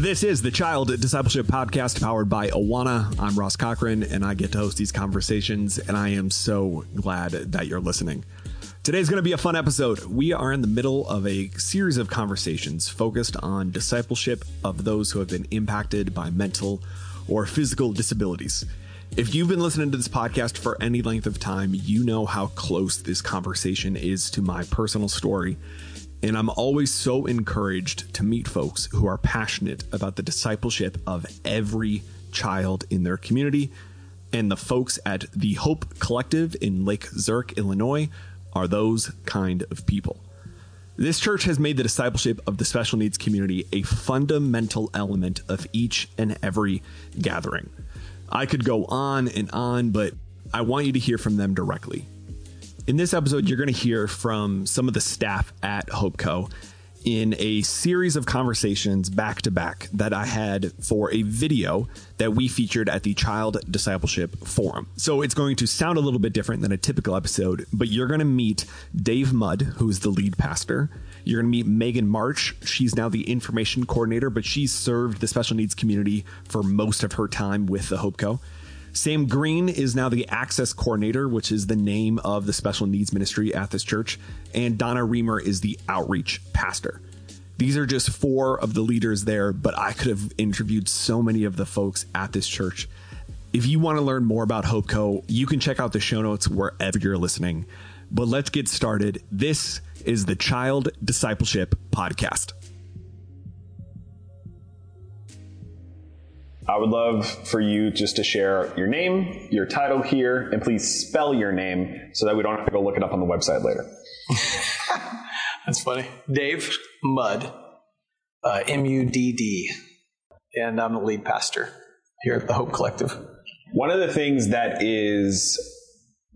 This is the Child Discipleship Podcast powered by Awana. I'm Ross Cochran, and I get to host these conversations, and I am so glad that you're listening. Today's going to be a fun episode. We are in the middle of a series of conversations focused on discipleship of those who have been impacted by mental or physical disabilities. If you've been listening to this podcast for any length of time, you know how close this conversation is to my personal story and I'm always so encouraged to meet folks who are passionate about the discipleship of every child in their community. And the folks at the Hope Collective in Lake Zurich, Illinois, are those kind of people. This church has made the discipleship of the special needs community a fundamental element of each and every gathering. I could go on and on, but I want you to hear from them directly. In this episode, you're going to hear from some of the staff at HopeCo in a series of conversations back to back that I had for a video that we featured at the Child Discipleship Forum. So it's going to sound a little bit different than a typical episode, but you're going to meet Dave Mudd, who's the lead pastor. You're going to meet Megan March. She's now the information coordinator, but she's served the special needs community for most of her time with the HopeCo. Sam Green is now the Access Coordinator, which is the name of the special needs ministry at this church. And Donna Reamer is the Outreach Pastor. These are just four of the leaders there, but I could have interviewed so many of the folks at this church. If you want to learn more about HopeCo, you can check out the show notes wherever you're listening. But let's get started. This is the Child Discipleship Podcast. I would love for you just to share your name, your title here, and please spell your name so that we don't have to go look it up on the website later. That's funny. Dave Mudd, uh, M U D D, and I'm the lead pastor here at the Hope Collective. One of the things that is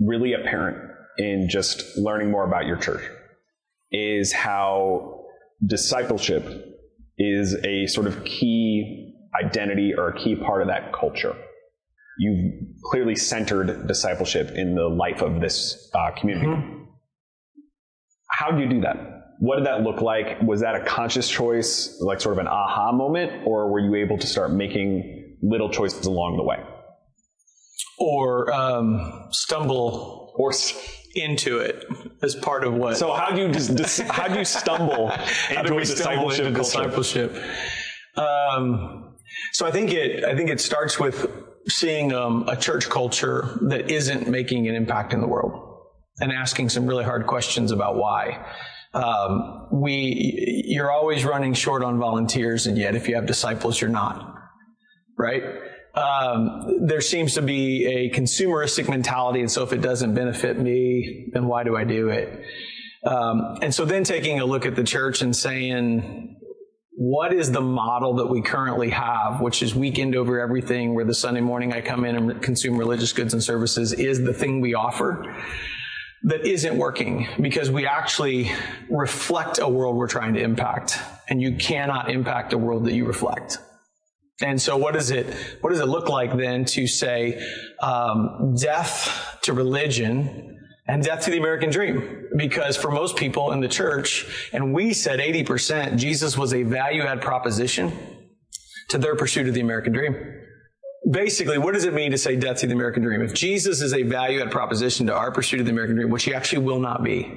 really apparent in just learning more about your church is how discipleship is a sort of key identity or a key part of that culture. You've clearly centered discipleship in the life of this uh, community. Mm-hmm. How do you do that? What did that look like? Was that a conscious choice, like sort of an aha moment, or were you able to start making little choices along the way? Or um, stumble or into it as part of what? So how do you just, how do you stumble into discipleship? Into discipleship? Um, so I think it, I think it starts with seeing um, a church culture that isn't making an impact in the world and asking some really hard questions about why. Um, we, you're always running short on volunteers, and yet if you have disciples, you're not. Right? Um, there seems to be a consumeristic mentality, and so if it doesn't benefit me, then why do I do it? Um, and so then taking a look at the church and saying, what is the model that we currently have, which is weekend over everything, where the Sunday morning I come in and consume religious goods and services is the thing we offer that isn't working because we actually reflect a world we're trying to impact and you cannot impact a world that you reflect. And so what does it, what does it look like then to say, um, death to religion and death to the American dream. Because for most people in the church, and we said 80%, Jesus was a value add proposition to their pursuit of the American dream. Basically, what does it mean to say death to the American dream? If Jesus is a value add proposition to our pursuit of the American dream, which he actually will not be,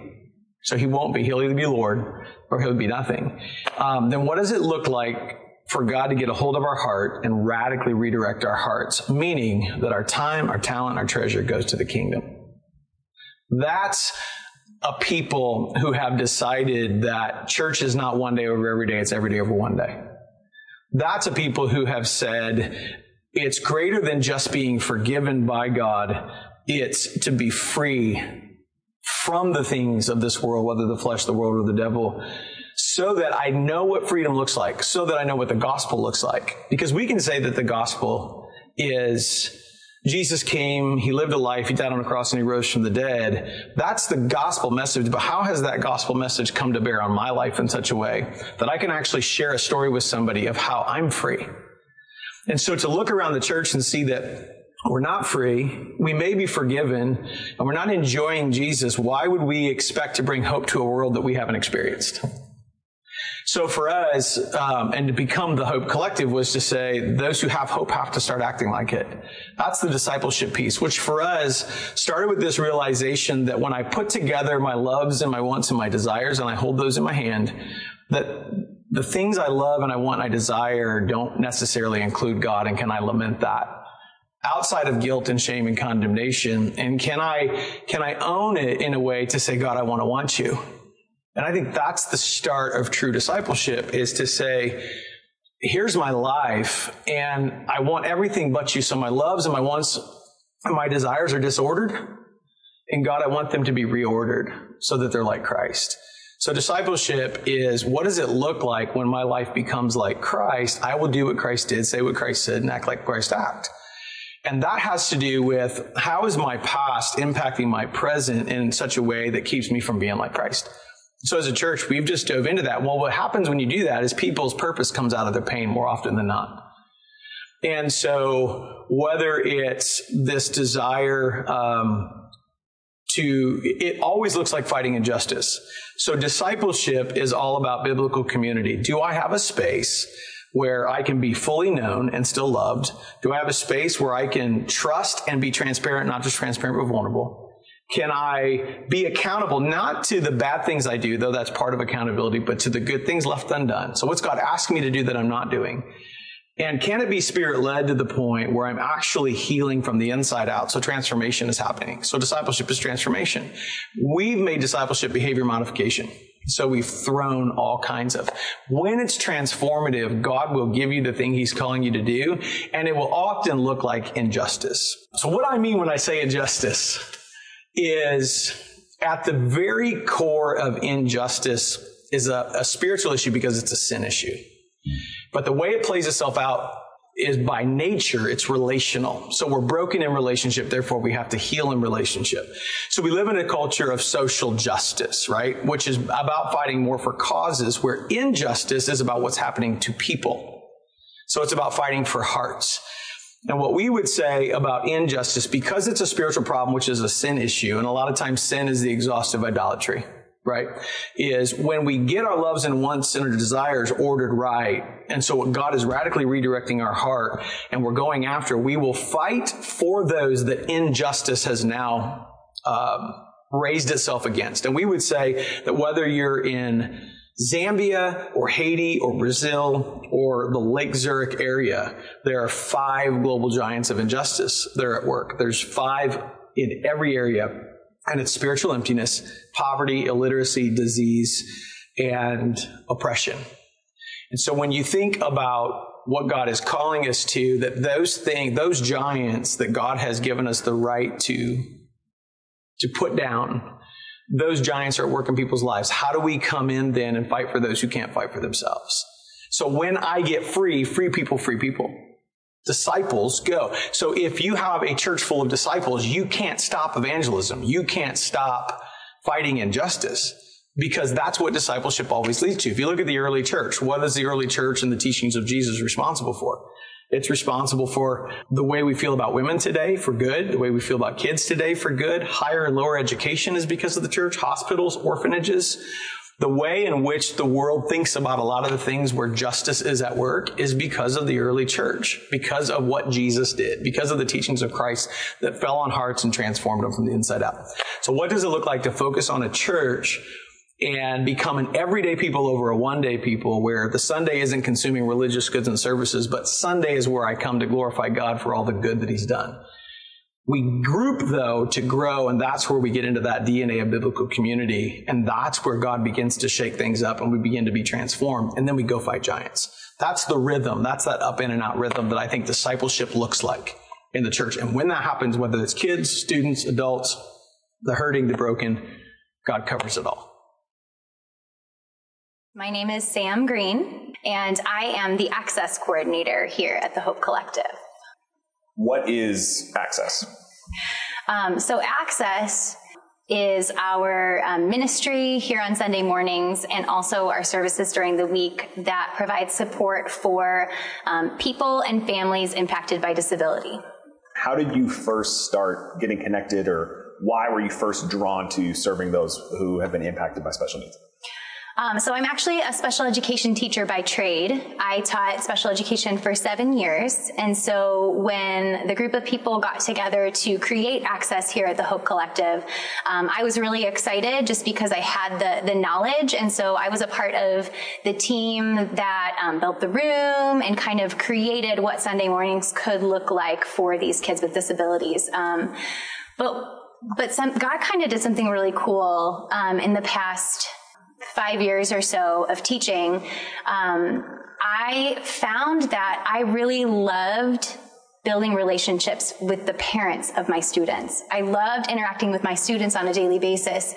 so he won't be, he'll either be Lord or he'll be nothing, um, then what does it look like for God to get a hold of our heart and radically redirect our hearts, meaning that our time, our talent, our treasure goes to the kingdom? That's a people who have decided that church is not one day over every day, it's every day over one day. That's a people who have said it's greater than just being forgiven by God, it's to be free from the things of this world, whether the flesh, the world, or the devil, so that I know what freedom looks like, so that I know what the gospel looks like. Because we can say that the gospel is Jesus came, he lived a life, he died on a cross, and he rose from the dead. That's the gospel message. But how has that gospel message come to bear on my life in such a way that I can actually share a story with somebody of how I'm free? And so to look around the church and see that we're not free, we may be forgiven, and we're not enjoying Jesus, why would we expect to bring hope to a world that we haven't experienced? So for us, um, and to become the Hope Collective was to say those who have hope have to start acting like it. That's the discipleship piece, which for us started with this realization that when I put together my loves and my wants and my desires and I hold those in my hand, that the things I love and I want and I desire don't necessarily include God, and can I lament that? outside of guilt and shame and condemnation and can i can i own it in a way to say god i want to want you and I think that's the start of true discipleship is to say, here's my life and I want everything but you. So my loves and my wants and my desires are disordered. And God, I want them to be reordered so that they're like Christ. So discipleship is what does it look like when my life becomes like Christ? I will do what Christ did, say what Christ said, and act like Christ act. And that has to do with how is my past impacting my present in such a way that keeps me from being like Christ? So as a church, we've just dove into that. Well, what happens when you do that is people's purpose comes out of their pain more often than not. And so whether it's this desire um, to, it always looks like fighting injustice. So discipleship is all about biblical community. Do I have a space where I can be fully known and still loved? Do I have a space where I can trust and be transparent, not just transparent but vulnerable? Can I be accountable not to the bad things I do, though that's part of accountability, but to the good things left undone? So what's God asking me to do that I'm not doing? And can it be spirit led to the point where I'm actually healing from the inside out? So transformation is happening. So discipleship is transformation. We've made discipleship behavior modification. So we've thrown all kinds of. When it's transformative, God will give you the thing He's calling you to do, and it will often look like injustice. So what I mean when I say injustice, is at the very core of injustice is a, a spiritual issue because it's a sin issue. But the way it plays itself out is by nature, it's relational. So we're broken in relationship, therefore we have to heal in relationship. So we live in a culture of social justice, right? Which is about fighting more for causes where injustice is about what's happening to people. So it's about fighting for hearts. And what we would say about injustice, because it's a spiritual problem, which is a sin issue, and a lot of times sin is the exhaustive idolatry, right? Is when we get our loves and wants and our desires ordered right. And so what God is radically redirecting our heart and we're going after, we will fight for those that injustice has now um, raised itself against. And we would say that whether you're in Zambia or Haiti or Brazil or the Lake Zurich area, there are five global giants of injustice that are at work. There's five in every area, and it's spiritual emptiness, poverty, illiteracy, disease, and oppression. And so when you think about what God is calling us to, that those things, those giants that God has given us the right to, to put down, those giants are at work in people's lives. How do we come in then and fight for those who can't fight for themselves? So when I get free, free people, free people. Disciples go. So if you have a church full of disciples, you can't stop evangelism. You can't stop fighting injustice because that's what discipleship always leads to. If you look at the early church, what is the early church and the teachings of Jesus responsible for? It's responsible for the way we feel about women today for good, the way we feel about kids today for good. Higher and lower education is because of the church, hospitals, orphanages. The way in which the world thinks about a lot of the things where justice is at work is because of the early church, because of what Jesus did, because of the teachings of Christ that fell on hearts and transformed them from the inside out. So what does it look like to focus on a church and become an everyday people over a one day people where the Sunday isn't consuming religious goods and services, but Sunday is where I come to glorify God for all the good that He's done. We group though to grow, and that's where we get into that DNA of biblical community, and that's where God begins to shake things up and we begin to be transformed, and then we go fight giants. That's the rhythm. That's that up in and out rhythm that I think discipleship looks like in the church. And when that happens, whether it's kids, students, adults, the hurting, the broken, God covers it all. My name is Sam Green, and I am the Access Coordinator here at the Hope Collective. What is Access? Um, so, Access is our um, ministry here on Sunday mornings and also our services during the week that provides support for um, people and families impacted by disability. how did you first start getting connected or why were you first drawn to serving those who have been impacted by special needs? Um, so I'm actually a special education teacher by trade. I taught special education for seven years. And so when the group of people got together to create Access here at the Hope Collective, um, I was really excited just because I had the, the knowledge. And so I was a part of the team that um, built the room and kind of created what Sunday mornings could look like for these kids with disabilities. Um, but but some, God kind of did something really cool um, in the past five years or so of teaching, um, I found that I really loved building relationships with the parents of my students. I loved interacting with my students on a daily basis.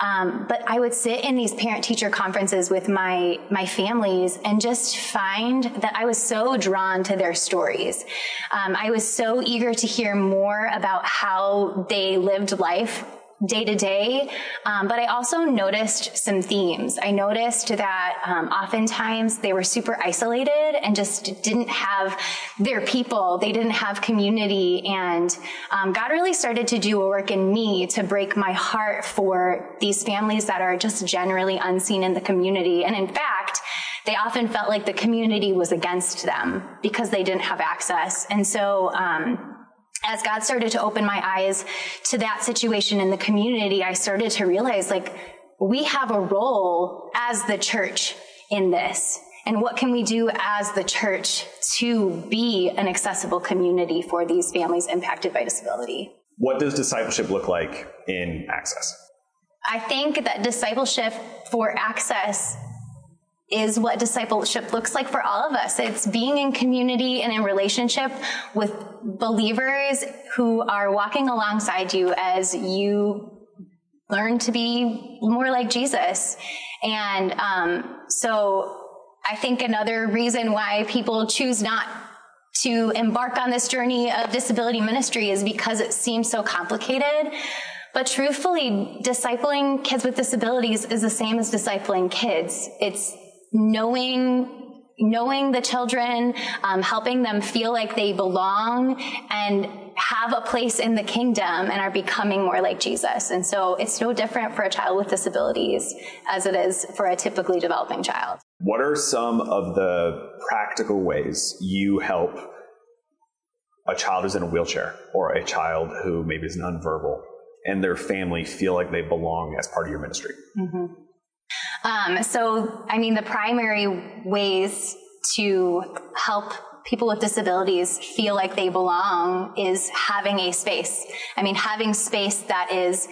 Um, but I would sit in these parent teacher conferences with my, my families and just find that I was so drawn to their stories. Um, I was so eager to hear more about how they lived life day to day. Um, but I also noticed some themes. I noticed that um, oftentimes they were super isolated and just didn't have their people. They didn't have community. And um, God really started to do a work in me to break my heart for these families that are just generally unseen in the community. And in fact, they often felt like the community was against them because they didn't have access. And so, um, as God started to open my eyes to that situation in the community, I started to realize like we have a role as the church in this. And what can we do as the church to be an accessible community for these families impacted by disability? What does discipleship look like in Access? I think that discipleship for Access is what discipleship looks like for all of us. It's being in community and in relationship with believers who are walking alongside you as you learn to be more like Jesus. And um, so I think another reason why people choose not to embark on this journey of disability ministry is because it seems so complicated. But truthfully, discipling kids with disabilities is the same as discipling kids. It's knowing knowing the children, um, helping them feel like they belong and have a place in the kingdom and are becoming more like Jesus. And so it's no different for a child with disabilities as it is for a typically developing child. What are some of the practical ways you help a child who's in a wheelchair or a child who maybe is nonverbal and their family feel like they belong as part of your ministry? Mm-hmm. Um, so, I mean, the primary ways to help people with disabilities feel like they belong is having a space. I mean, having space that is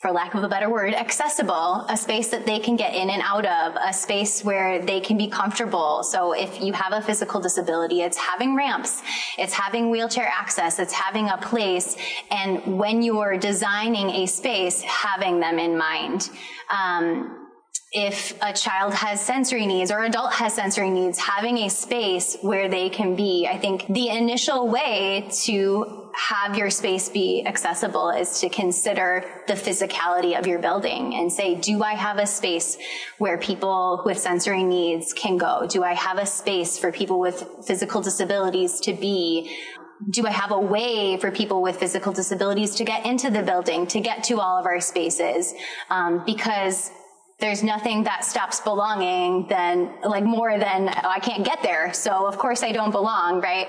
for lack of a better word, accessible, a space that they can get in and out of, a space where they can be comfortable. So if you have a physical disability, it's having ramps, it's having wheelchair access, it's having a place, and when you're designing a space, having them in mind. Um, if a child has sensory needs or an adult has sensory needs, having a space where they can be. I think the initial way to have your space be accessible is to consider the physicality of your building and say, do I have a space where people with sensory needs can go? Do I have a space for people with physical disabilities to be? do I have a way for people with physical disabilities to get into the building, to get to all of our spaces? Um, because there's nothing that stops belonging than like more than oh, I can't get there. So of course I don't belong, right?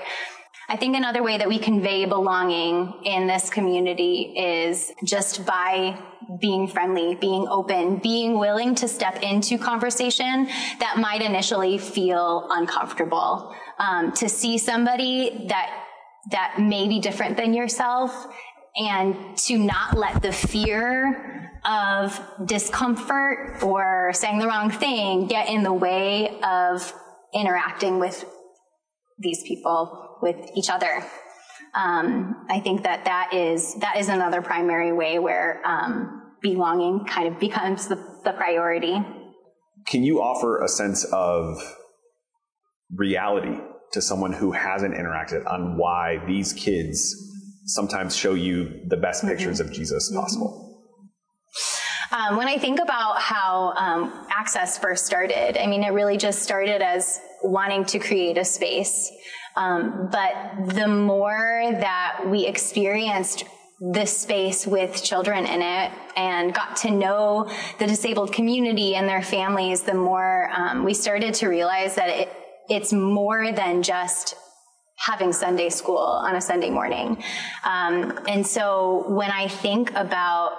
I think another way that we convey belonging in this community is just by being friendly, being open, being willing to step into conversation that might initially feel uncomfortable. Um, to see somebody that that may be different than yourself and to not let the fear of discomfort or saying the wrong thing get in the way of interacting with these people, with each other. Um, I think that that is that is another primary way where um, belonging kind of becomes the, the priority. Can you offer a sense of reality to someone who hasn't interacted on why these kids sometimes show you the best mm-hmm. pictures of Jesus mm-hmm. possible? Um, when I think about how um, Access first started, I mean, it really just started as wanting to create a space Um, but the more that we experienced this space with children in it and got to know the disabled community and their families, the more um, we started to realize that it, it's more than just having Sunday school on a Sunday morning. Um, and so when I think about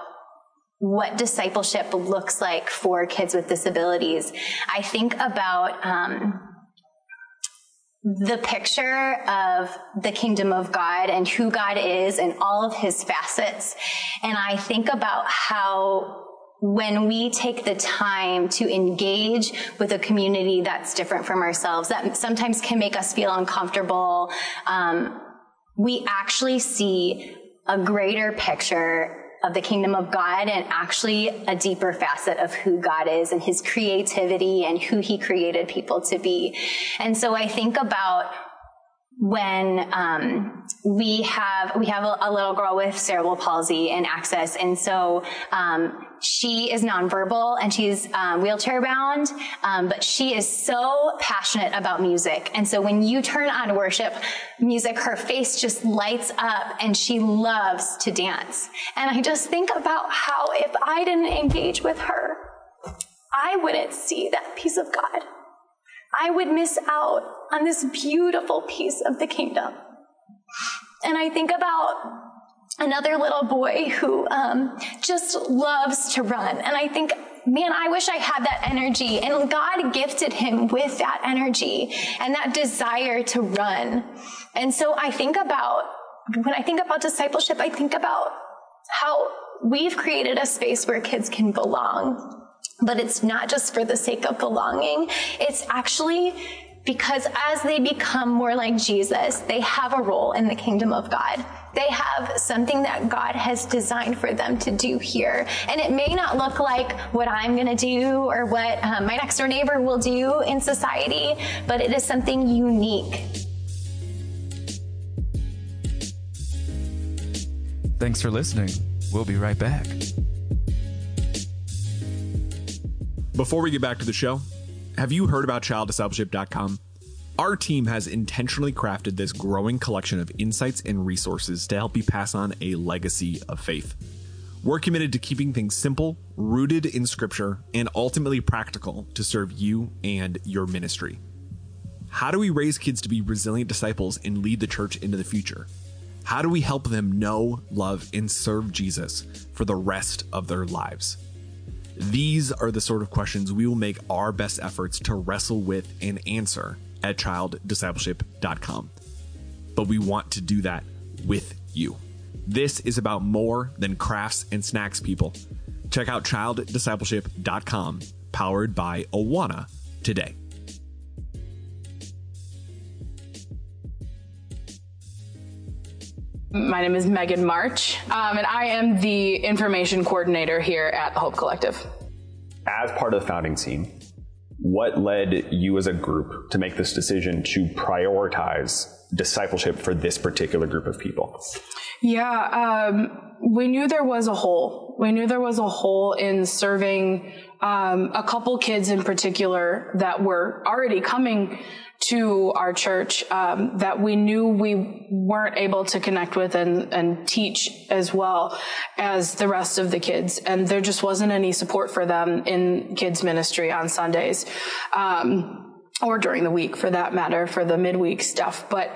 what discipleship looks like for kids with disabilities, I think about um, the picture of the kingdom of God and who God is and all of his facets. And I think about how when we take the time to engage with a community that's different from ourselves, that sometimes can make us feel uncomfortable, um, we actually see a greater picture of the kingdom of God and actually a deeper facet of who God is and his creativity and who he created people to be. And so I think about when um, we have we have a, a, little girl with cerebral palsy and access, and so um, she is nonverbal and she's um, wheelchair bound, um, but she is so passionate about music. And so when you turn on worship music, her face just lights up and she loves to dance. And I just think about how if I didn't engage with her, I wouldn't see that piece of God. I would miss out on this beautiful piece of the kingdom. And I think about another little boy who um, just loves to run. And I think, man, I wish I had that energy. And God gifted him with that energy and that desire to run. And so I think about, when I think about discipleship, I think about how we've created a space where kids can belong. But it's not just for the sake of belonging. It's actually because as they become more like Jesus, they have a role in the kingdom of God. They have something that God has designed for them to do here. And it may not look like what I'm going to do or what um, my next door neighbor will do in society, but it is something unique. Thanks for listening. We'll be right back. Before we get back to the show, have you heard about childdiscipleship.com? Our team has intentionally crafted this growing collection of insights and resources to help you pass on a legacy of faith. We're committed to keeping things simple, rooted in scripture, and ultimately practical to serve you and your ministry. How do we raise kids to be resilient disciples and lead the church into the future? How do we help them know, love, and serve Jesus for the rest of their lives? These are the sort of questions we will make our best efforts to wrestle with and answer at childdiscipleship.com. But we want to do that with you. This is about more than crafts and snacks, people. Check out childdiscipleship.com, powered by Awana, today. My name is Megan March, um, and I am the information coordinator here at the Hope Collective. As part of the founding team, what led you as a group to make this decision to prioritize discipleship for this particular group of people? Yeah, um, we knew there was a hole. We knew there was a hole in serving um, a couple kids in particular that were already coming to our church um, that we knew we weren't able to connect with and, and teach as well as the rest of the kids. And there just wasn't any support for them in kids ministry on Sundays. Um, or during the week for that matter, for the midweek stuff. But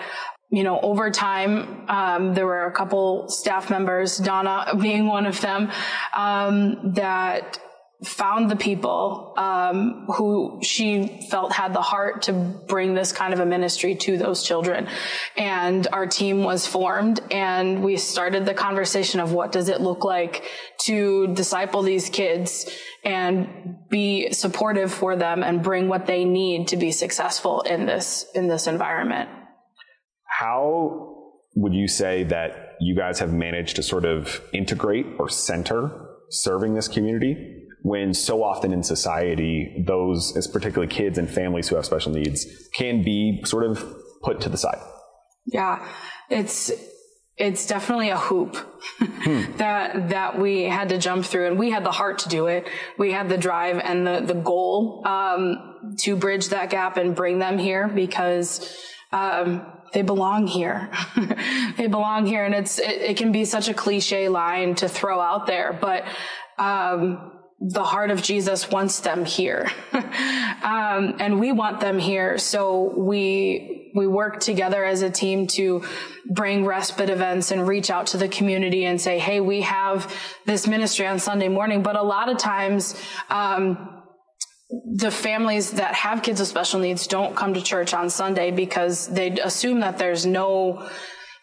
you know, over time, um, there were a couple staff members, Donna being one of them, um, that found the people um, who she felt had the heart to bring this kind of a ministry to those children. And our team was formed and we started the conversation of what does it look like to disciple these kids and be supportive for them and bring what they need to be successful in this in this environment. How would you say that you guys have managed to sort of integrate or center serving this community when so often in society, those, as particularly kids and families who have special needs, can be sort of put to the side. Yeah, it's it's definitely a hoop hmm. that that we had to jump through, and we had the heart to do it. We had the drive and the the goal um, to bridge that gap and bring them here because. Um, they belong here. they belong here. And it's, it, it, can be such a cliche line to throw out there, but, um, the heart of Jesus wants them here. um, and we want them here. So we, we work together as a team to bring respite events and reach out to the community and say, Hey, we have this ministry on Sunday morning. But a lot of times, um, the families that have kids with special needs don't come to church on Sunday because they assume that there's no,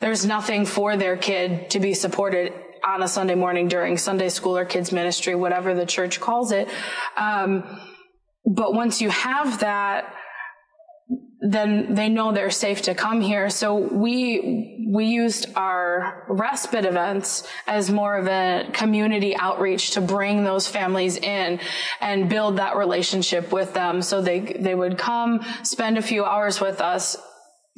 there's nothing for their kid to be supported on a Sunday morning during Sunday school or kids ministry, whatever the church calls it. Um, but once you have that, then they know they're safe to come here. So we, we used our respite events as more of a community outreach to bring those families in and build that relationship with them. So they, they would come spend a few hours with us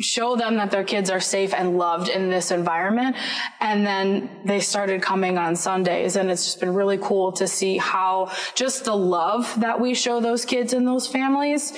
show them that their kids are safe and loved in this environment. And then they started coming on Sundays. And it's just been really cool to see how just the love that we show those kids and those families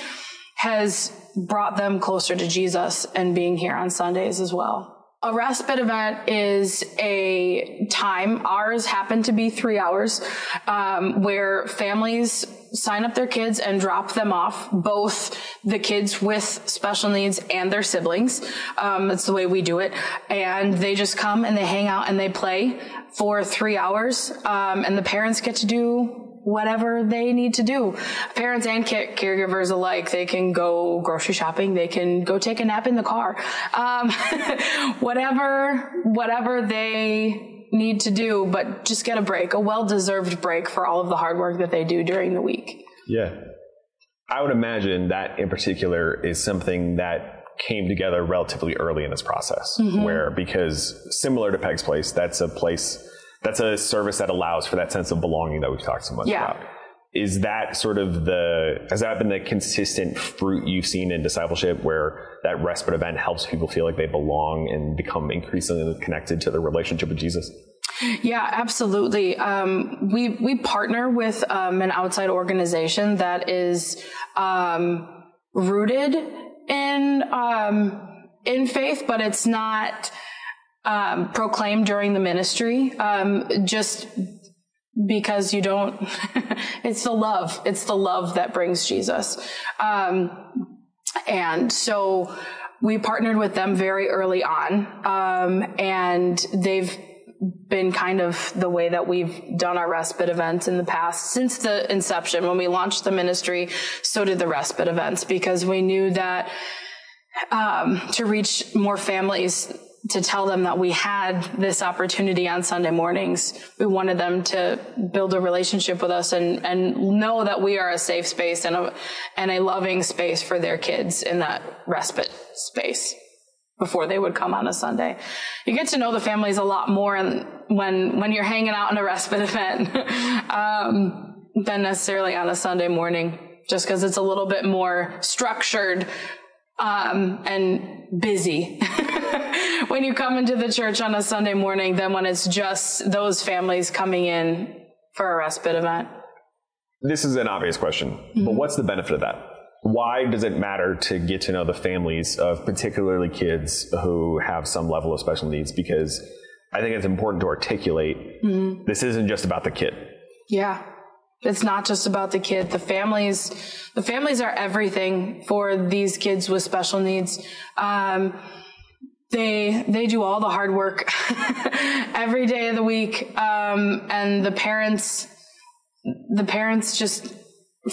has brought them closer to Jesus and being here on Sundays as well. A respite event is a time. Ours happened to be three hours, um, where families sign up their kids and drop them off, both the kids with special needs and their siblings. Um, that's the way we do it. And they just come and they hang out and they play for three hours. Um, and the parents get to do whatever they need to do. Parents and caregivers alike, they can go grocery shopping, they can go take a nap in the car. Um, whatever, whatever they need to do, but just get a break, a well-deserved break for all of the hard work that they do during the week. Yeah. I would imagine that in particular is something that came together relatively early in this process, mm-hmm. where because similar to Peg's Place, that's a place that's a service that allows for that sense of belonging that we've talked so much yeah. about. Is that sort of the, has that been the consistent fruit you've seen in discipleship where that respite event helps people feel like they belong and become increasingly connected to their relationship with Jesus? Yeah, absolutely. Um, we we partner with um, an outside organization that is um, rooted in um, in faith, but it's not um, proclaimed during the ministry, um, just because you don't, it's the love. It's the love that brings Jesus. Um, and so we partnered with them very early on. Um, and they've been kind of the way that we've done our respite events in the past since the inception. When we launched the ministry, so did the respite events because we knew that um, to reach more families, to tell them that we had this opportunity on Sunday mornings. We wanted them to build a relationship with us and, and know that we are a safe space and a, and a loving space for their kids in that respite space before they would come on a Sunday. You get to know the families a lot more when, when you're hanging out in a respite event, um, than necessarily on a Sunday morning, just because it's a little bit more structured um, and busy when you come into the church on a Sunday morning than when it's just those families coming in for a respite event. This is an obvious question, mm-hmm. but what's the benefit of that? Why does it matter to get to know the families of particularly kids who have some level of special needs? Because I think it's important to articulate mm-hmm. this isn't just about the kid. Yeah. It's not just about the kid. The families, the families are everything for these kids with special needs. Um, they they do all the hard work every day of the week, um, and the parents the parents just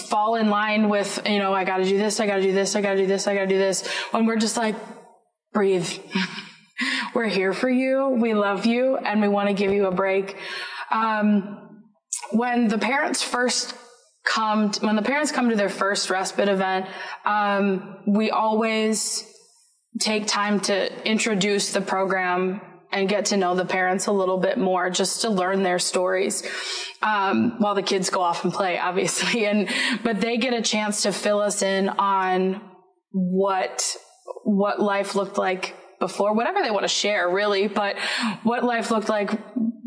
fall in line with you know I got to do this, I got to do this, I got to do this, I got to do this. When we're just like, breathe. we're here for you. We love you, and we want to give you a break. Um, when the parents first come, to, when the parents come to their first respite event, um, we always take time to introduce the program and get to know the parents a little bit more just to learn their stories um, while the kids go off and play obviously. And but they get a chance to fill us in on what what life looked like before whatever they want to share really but what life looked like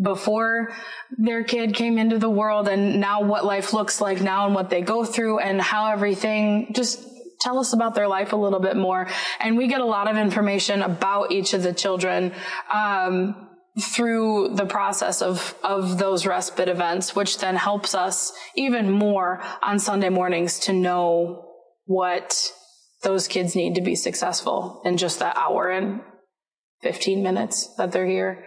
before their kid came into the world and now what life looks like now and what they go through and how everything just tell us about their life a little bit more. And we get a lot of information about each of the children. Um, through the process of, of those respite events, which then helps us even more on Sunday mornings to know what those kids need to be successful in just that hour and 15 minutes that they're here.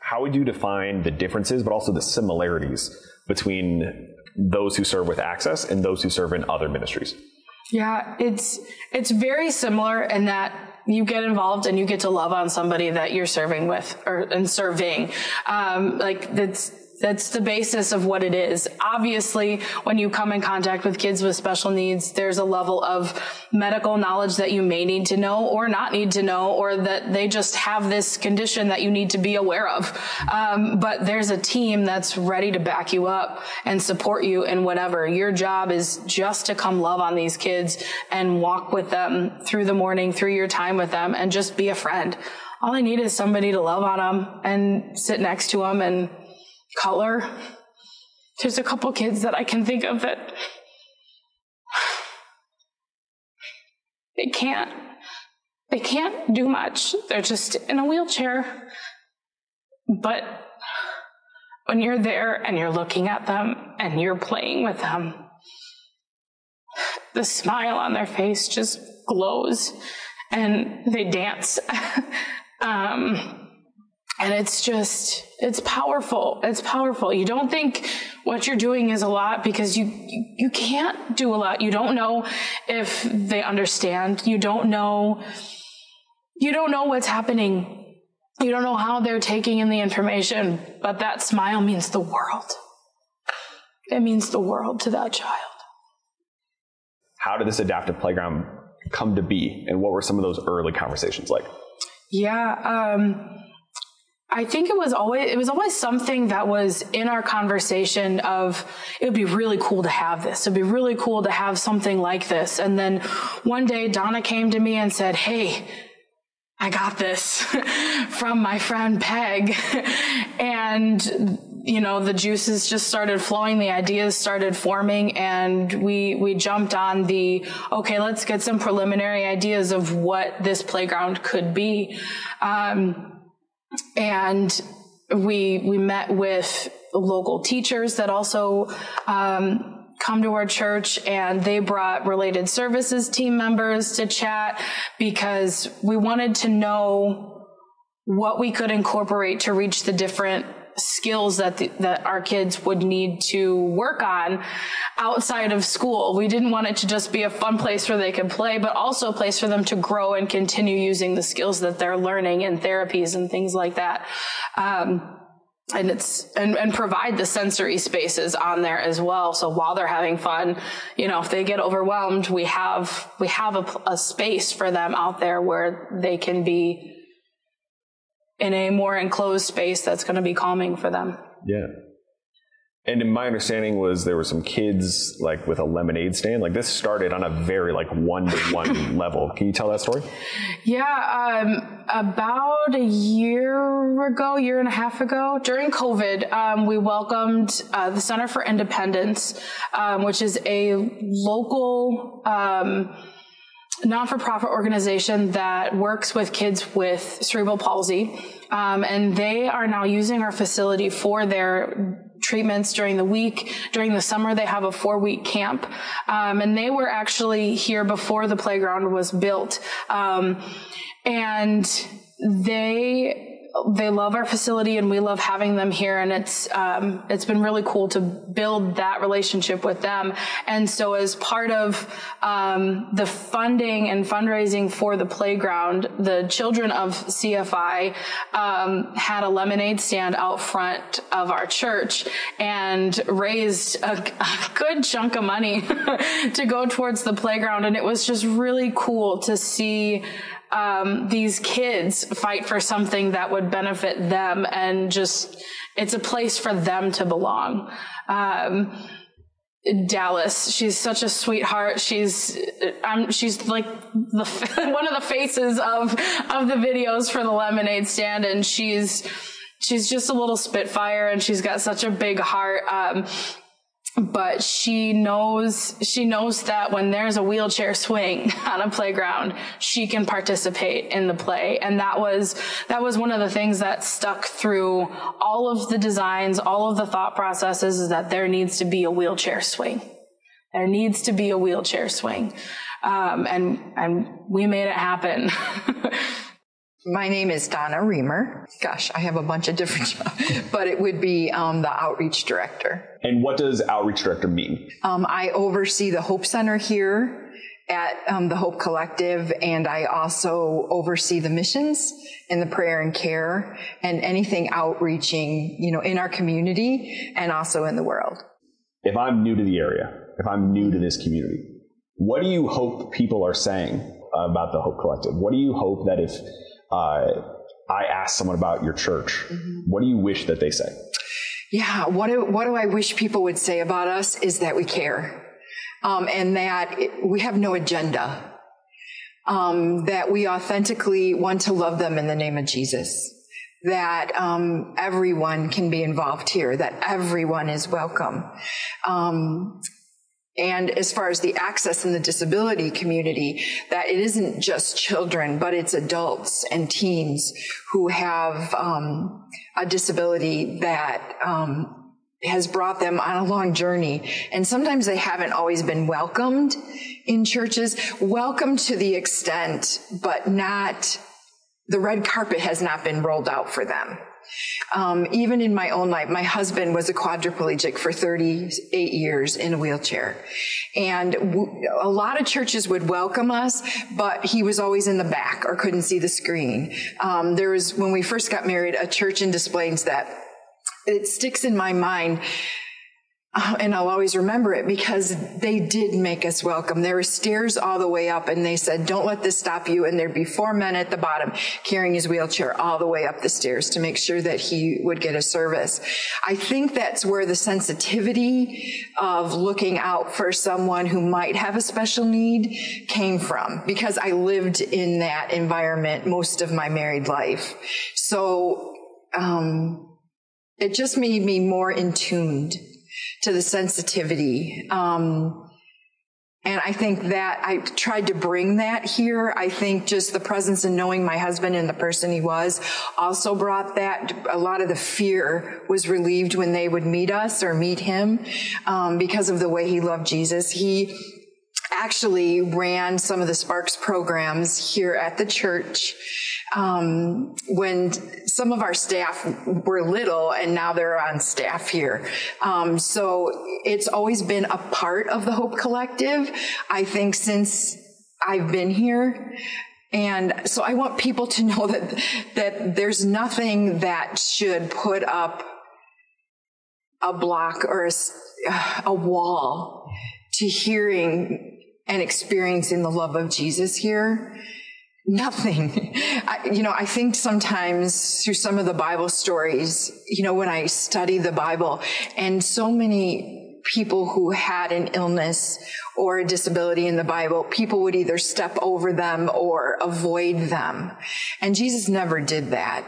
How would you define the differences, but also the similarities between those who serve with Access and those who serve in other ministries? Yeah, it's it's very similar in that you get involved and you get to love on somebody that you're serving with or and serving. Um, like that's that's the basis of what it is. Obviously, when you come in contact with kids with special needs, there's a level of medical knowledge that you may need to know or not need to know, or that they just have this condition that you need to be aware of. Um, but there's a team that's ready to back you up and support you in whatever. Your job is just to come love on these kids and walk with them through the morning, through your time with them, and just be a friend. All I need is somebody to love on them and sit next to them and color. There's a couple kids that I can think of that they can't they can't do much. They're just in a wheelchair. But when you're there and you're looking at them and you're playing with them, the smile on their face just glows and they dance. um, and it's just, it's powerful. It's powerful. You don't think what you're doing is a lot because you, you, can't do a lot. You don't know if they understand. You don't know, you don't know what's happening. You don't know how they're taking in the information, but that smile means the world. It means the world to that child. How did this adaptive playground come to be, and what were some of those early conversations like? Yeah, um, I think it was always it was always something that was in our conversation of it would be really cool to have this. It'd be really cool to have something like this. And then one day Donna came to me and said, "Hey, I got this from my friend Peg." and you know, the juices just started flowing, the ideas started forming, and we we jumped on the okay, let's get some preliminary ideas of what this playground could be. Um, and we we met with local teachers that also um, come to our church and they brought related services team members to chat because we wanted to know what we could incorporate to reach the different skills that the, that our kids would need to work on outside of school. We didn't want it to just be a fun place where they could play, but also a place for them to grow and continue using the skills that they're learning in therapies and things like that. Um, and it's and, and provide the sensory spaces on there as well so while they're having fun you know if they get overwhelmed we have we have a, a space for them out there where they can be in a more enclosed space that's going to be calming for them. Yeah. And in my understanding was there were some kids like with a lemonade stand. Like this started on a very like one to one level. Can you tell that story? Yeah, um, about a year ago, year and a half ago, during COVID, um, we welcomed uh, the Center for Independence, um, which is a local um, non-for-profit organization that works with kids with cerebral palsy. Um, and they are now using our facility for their treatments during the week. During the summer, they have a four week camp. Um, and they were actually here before the playground was built. Um, and they they love our facility and we love having them here and it's um, it's been really cool to build that relationship with them. And so as part of um, the funding and fundraising for the playground the children of cfi um, had a lemonade stand out front of our church and raised a, a good chunk of money to go towards the playground. And it was just really cool to see um, these kids fight for something that would benefit them and just it's a place for them to belong um, Dallas. She's such a sweetheart. She's um, she's like the one of the faces of of the videos for the lemonade stand, and she's she's just a little spitfire, and she's got such a big heart. Um, but she knows she knows that when there's a wheelchair swing on a playground she can participate in the play. And that was that was one of the things that stuck through all of the designs all of the thought processes is that there needs to be a wheelchair swing. There needs to be a wheelchair swing. Um, and and we made it happen My name is Donna Reamer. Gosh, I have a bunch of different jobs, but it would be um, the outreach director. And what does outreach director mean? Um, I oversee the Hope Center here at um, the Hope Collective, and I also oversee the missions and the prayer and care and anything outreaching, you know, in our community and also in the world. If I'm new to the area, if I'm new to this community, what do you hope people are saying about the Hope Collective? What do you hope that if uh, I ask someone about your church, mm-hmm. what do you wish that they say? Yeah, what do, what do I wish people would say about us is that we care. Um, and that it, we have no agenda. Um, that we authentically want to love them in the name of Jesus. That um, everyone can be involved here. That everyone is welcome. Um, and as far as the access in the disability community, that it isn't just children, but it's adults and teens who have um, a disability that um, has brought them on a long journey. And sometimes they haven't always been welcomed in churches. Welcomed to the extent, but not, the red carpet has not been rolled out for them. Um, even in my own life, my husband was a quadriplegic for 38 years in a wheelchair. And w- a lot of churches would welcome us, but he was always in the back or couldn't see the screen. Um, there was, when we first got married, a church in Des Plaines that it sticks in my mind uh, and I'll always remember it because they did make us welcome. There were stairs all the way up and they said, don't let this stop you. And there'd be four men at the bottom carrying his wheelchair all the way up the stairs to make sure that he would get a service. I think that's where the sensitivity of looking out for someone who might have a special need came from because I lived in that environment most of my married life. So, um, it just made me more in tuned to the sensitivity. Um, and I think that I tried to bring that here. I think just the presence and knowing my husband and the person he was also brought that. A lot of the fear was relieved when they would meet us or meet him um, because of the way he loved Jesus. He actually ran some of the Sparks programs here at the church um, when some of our staff were little and now they're on staff here. Um, so it's always been a part of the Hope Collective. I think since I've been here. And so I want people to know that, that there's nothing that should put up a block or a, a wall to hearing and experiencing the love of Jesus here nothing. I, you know, I think sometimes through some of the Bible stories, you know, when I study the Bible and so many people who had an illness or a disability in the Bible, people would either step over them or avoid them. And Jesus never did that.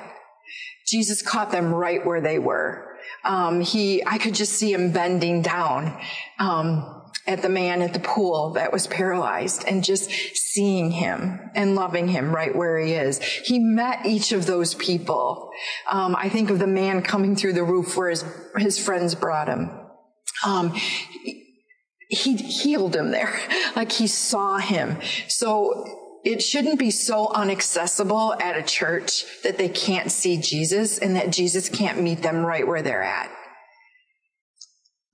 Jesus caught them right where they were. Um, he, I could just see him bending down. Um, at the man at the pool that was paralyzed and just seeing him and loving him right where he is. He met each of those people. Um, I think of the man coming through the roof where his, his friends brought him. Um, he healed him there, like he saw him. So it shouldn't be so inaccessible at a church that they can't see Jesus and that Jesus can't meet them right where they're at.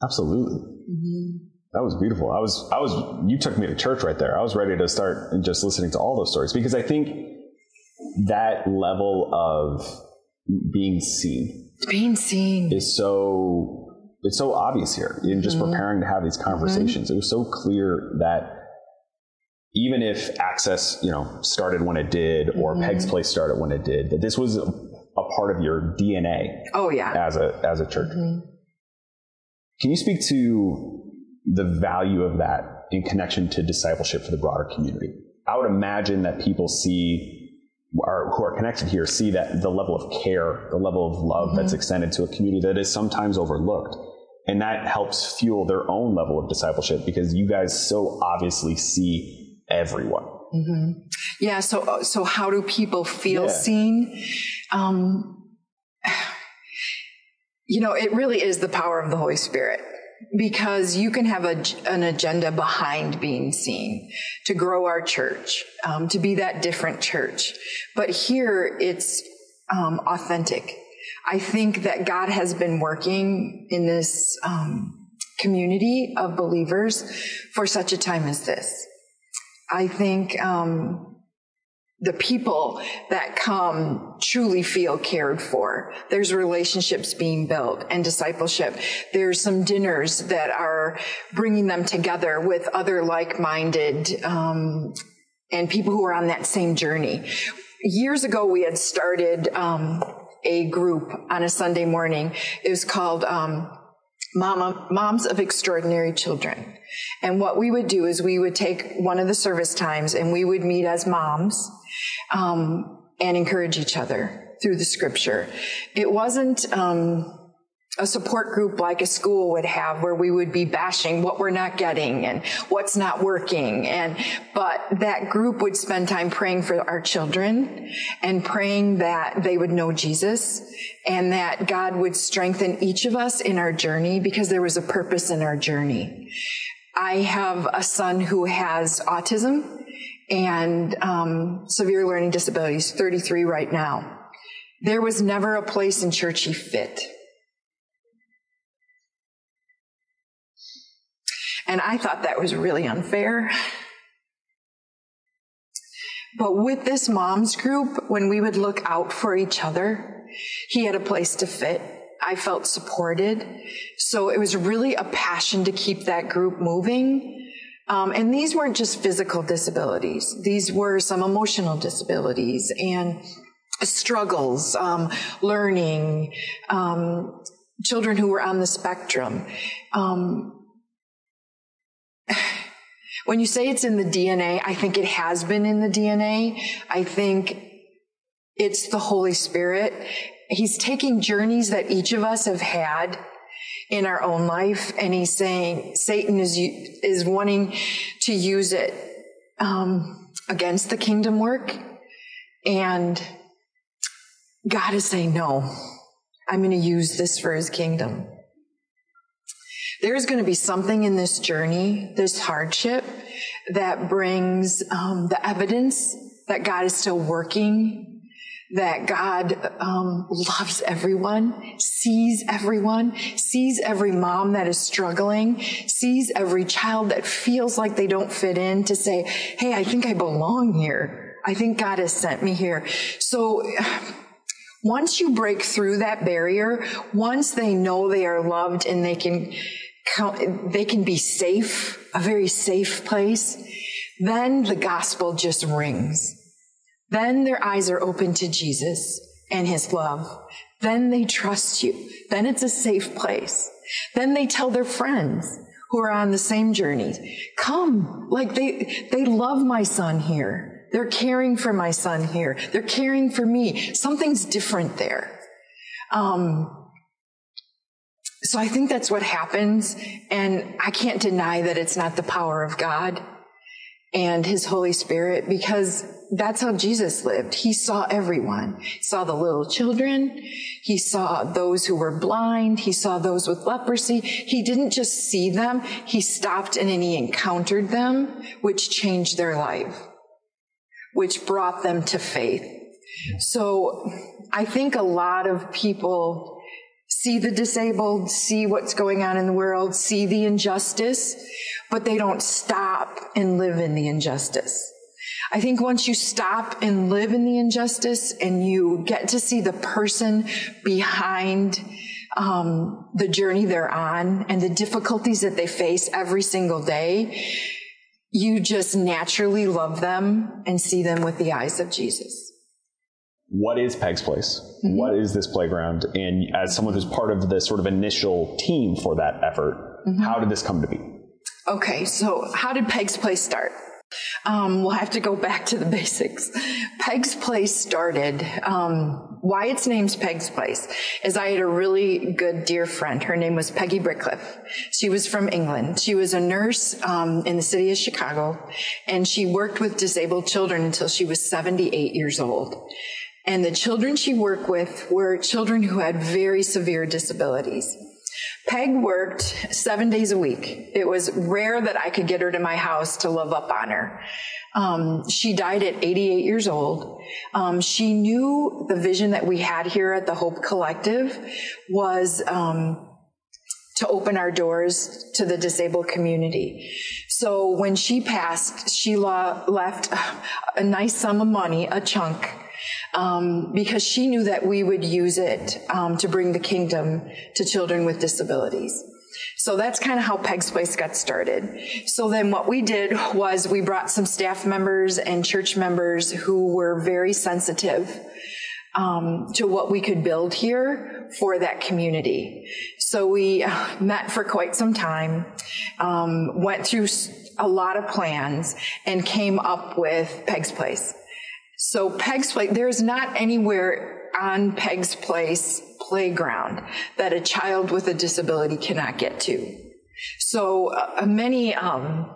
Absolutely. Mm-hmm. That was beautiful. I was, I was, you took me to church right there. I was ready to start just listening to all those stories because I think that level of being seen, being seen is so, it's so obvious here in just mm-hmm. preparing to have these conversations. Mm-hmm. It was so clear that even if access, you know, started when it did or mm-hmm. Peg's Place started when it did, that this was a, a, part of your DNA. Oh yeah. As a, as a church. Mm-hmm. Can you speak to the value of that in connection to discipleship for the broader community. I would imagine that people see, or who are connected here, see that the level of care, the level of love mm-hmm. that's extended to a community that is sometimes overlooked. And that helps fuel their own level of discipleship because you guys so obviously see everyone. Mm-hmm. Yeah. So, so how do people feel Yeah. seen? Um, you know, it really is the power of the Holy Spirit because you can have a, an agenda behind being seen to grow our church, um, to be that different church. But here it's um, authentic. I think that God has been working in this um, community of believers for such a time as this. I think um, the people that come truly feel cared for. There's relationships being built and discipleship. There's some dinners that are bringing them together with other like-minded um, and people who are on that same journey. Years ago, we had started um, a group on a Sunday morning. It was called um, Mama, Moms of Extraordinary Children. And what we would do is we would take one of the service times and we would meet as moms um, and encourage each other through the scripture. It wasn't um, a support group like a school would have where we would be bashing what we're not getting and what's not working and but that group would spend time praying for our children and praying that they would know Jesus and that God would strengthen each of us in our journey because there was a purpose in our journey. I have a son who has autism and um, severe learning disabilities, 33 right now. There was never a place in church he fit. And I thought that was really unfair. But with this mom's group, when we would look out for each other, he had a place to fit. I felt supported. So it was really a passion to keep that group moving. Um, and these weren't just physical disabilities. These were some emotional disabilities and struggles, um, learning, um, children who were on the spectrum. Um, when you say it's in the DNA, I think it has been in the DNA. I think it's the Holy Spirit. He's taking journeys that each of us have had in our own life, and he's saying Satan is is wanting to use it um, against the kingdom work, and God is saying no. I'm going to use this for His kingdom. There's going to be something in this journey, this hardship, that brings um, the evidence that God is still working, that God um, loves everyone, sees everyone, sees every mom that is struggling, sees every child that feels like they don't fit in to say, hey, I think I belong here. I think God has sent me here. So, once you break through that barrier, once they know they are loved and they can they can be safe, a very safe place, then the gospel just rings. Then their eyes are open to Jesus and his love. Then they trust you. Then it's a safe place. Then they tell their friends who are on the same journey, come, like they, they love my son here. They're caring for my son here. They're caring for me. Something's different there. Um, so I think that's what happens. And I can't deny that it's not the power of God and his Holy Spirit because that's how Jesus lived. He saw everyone. He saw the little children. He saw those who were blind. He saw those with leprosy. He didn't just see them. He stopped and then he encountered them, which changed their life, which brought them to faith. So I think a lot of people see the disabled, see what's going on in the world, see the injustice, but they don't stop and live in the injustice. I think once you stop and live in the injustice and you get to see the person behind um, the journey they're on and the difficulties that they face every single day, you just naturally love them and see them with the eyes of Jesus what is Peg's Place? Mm-hmm. What is this playground? And as someone who's part of the sort of initial team for that effort, mm-hmm. how did this come to be? Okay, so how did Peg's Place start? Um, we'll have to go back to the basics. Peg's Place started um, why its name's Peg's Place is I had a really good dear friend. Her name was Peggy Brickcliffe. She was from England. She was a nurse um, in the city of Chicago, and she worked with disabled children until she was 78 years old. And the children she worked with were children who had very severe disabilities. Peg worked seven days a week. It was rare that I could get her to my house to love up on her. Um, she died at 88 years old. Um, she knew the vision that we had here at the Hope Collective was um, to open our doors to the disabled community. So when she passed, she left a nice sum of money, a chunk, um, because she knew that we would use it um, to bring the kingdom to children with disabilities. So that's kind of how Peg's Place got started. So then what we did was we brought some staff members and church members who were very sensitive um, to what we could build here for that community. So we uh, met for quite some time, um, went through a lot of plans, and came up with Peg's Place. So Peg's Place, there's not anywhere on Peg's Place playground that a child with a disability cannot get to. So uh, many um,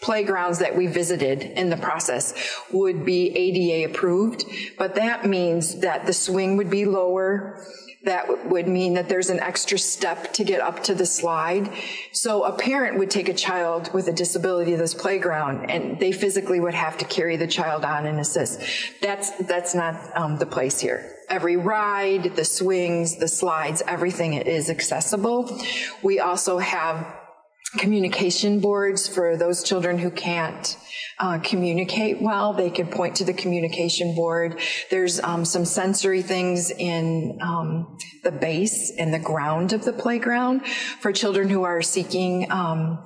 playgrounds that we visited in the process would be ADA approved, but that means that the swing would be lower, that would mean that there's an extra step to get up to the slide. So a parent would take a child with a disability to this playground and they physically would have to carry the child on and assist. That's, that's not um, the place here. Every ride, the swings, the slides, everything is accessible. We also have communication boards for those children who can't uh, communicate well. They can point to the communication board. There's um, some sensory things in um, the base and the ground of the playground for children who are seeking um,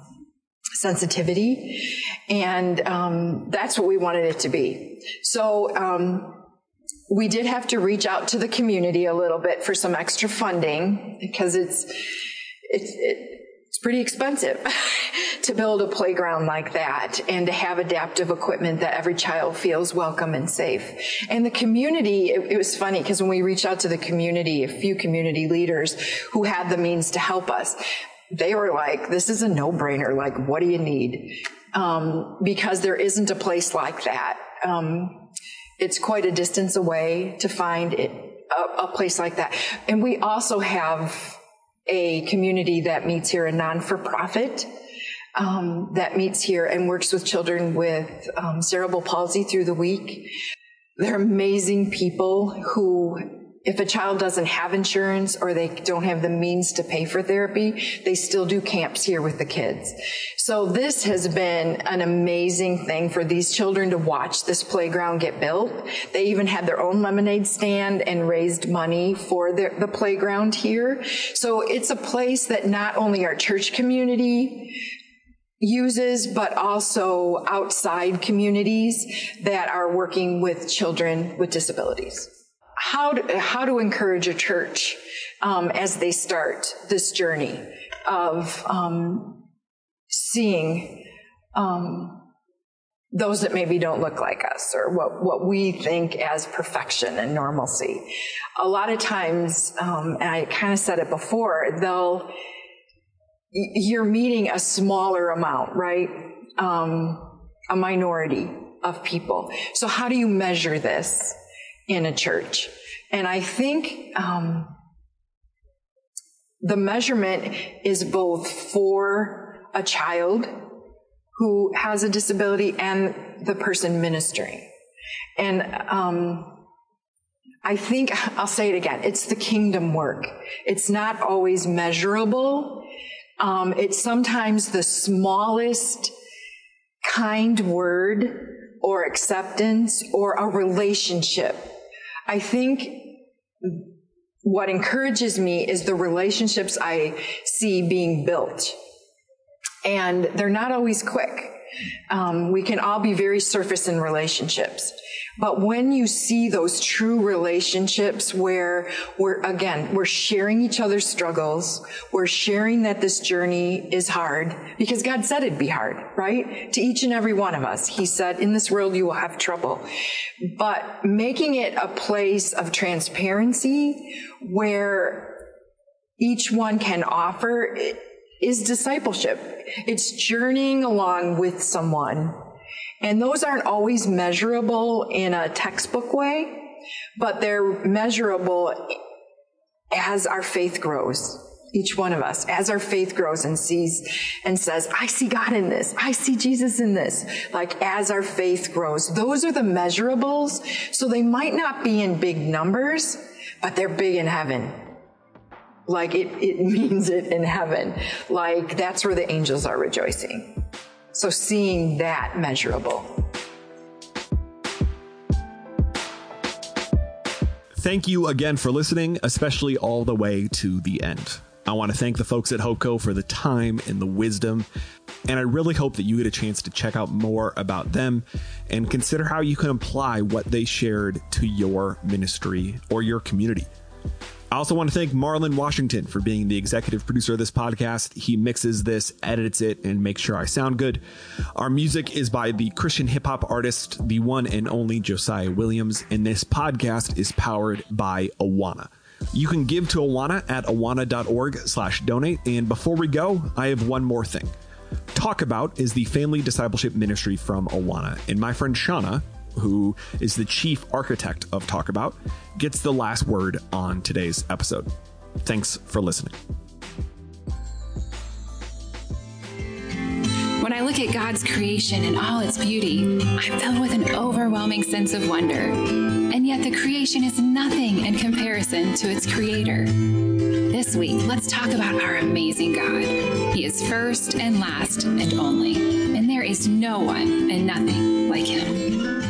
sensitivity, and um, that's what we wanted it to be. So um, we did have to reach out to the community a little bit for some extra funding because it's it's it's pretty expensive to build a playground like that and to have adaptive equipment that every child feels welcome and safe. And the community, it, it was funny because when we reached out to the community, a few community leaders who had the means to help us, they were like, this is a no brainer. Like, what do you need? Um, because there isn't a place like that. Um, it's quite a distance away to find it, a, a place like that. And we also have a community that meets here, a non-for-profit um, that meets here and works with children with um, cerebral palsy through the week. They're amazing people who if a child doesn't have insurance or they don't have the means to pay for therapy, they still do camps here with the kids. So this has been an amazing thing for these children to watch this playground get built. They even had their own lemonade stand and raised money for the, the playground here. So it's a place that not only our church community uses, but also outside communities that are working with children with disabilities how to, how to encourage a church um, as they start this journey of um, seeing um, those that maybe don't look like us or what, what we think as perfection and normalcy. A lot of times, um, and I kind of said it before, they'll, you're meeting a smaller amount, right? Um, a minority of people. So how do you measure this? In a church. And I think um, the measurement is both for a child who has a disability and the person ministering. And um, I think I'll say it again. It's the kingdom work. It's not always measurable. Um, it's sometimes the smallest kind word or acceptance or a relationship I think what encourages me is the relationships I see being built. and they're not always quick. Um, we can all be very surface in relationships. But when you see those true relationships where we're, again, we're sharing each other's struggles, we're sharing that this journey is hard, because God said it'd be hard, right? To each and every one of us. He said, in this world you will have trouble. But making it a place of transparency where each one can offer is discipleship. It's journeying along with someone. And those aren't always measurable in a textbook way, but they're measurable as our faith grows. Each one of us, as our faith grows and sees and says, I see God in this. I see Jesus in this. Like as our faith grows, those are the measurables. So they might not be in big numbers, but they're big in heaven. Like it, it means it in heaven. Like that's where the angels are rejoicing. So seeing that measurable. Thank you again for listening, especially all the way to the end. I want to thank the folks at HopeCo for the time and the wisdom. And I really hope that you get a chance to check out more about them and consider how you can apply what they shared to your ministry or your community. I also want to thank Marlon Washington for being the executive producer of this podcast. He mixes this, edits it, and makes sure I sound good. Our music is by the Christian hip hop artist, the one and only Josiah Williams, and this podcast is powered by Awana. You can give to Awana at awana.org slash donate. And before we go, I have one more thing. Talk About is the family discipleship ministry from Awana. And my friend Shauna, who is the chief architect of Talk About, gets the last word on today's episode. Thanks for listening. When I look at God's creation and all its beauty, I'm filled with an overwhelming sense of wonder. And yet, the creation is nothing in comparison to its creator. This week, let's talk about our amazing God. He is first and last and only, and there is no one and nothing like him.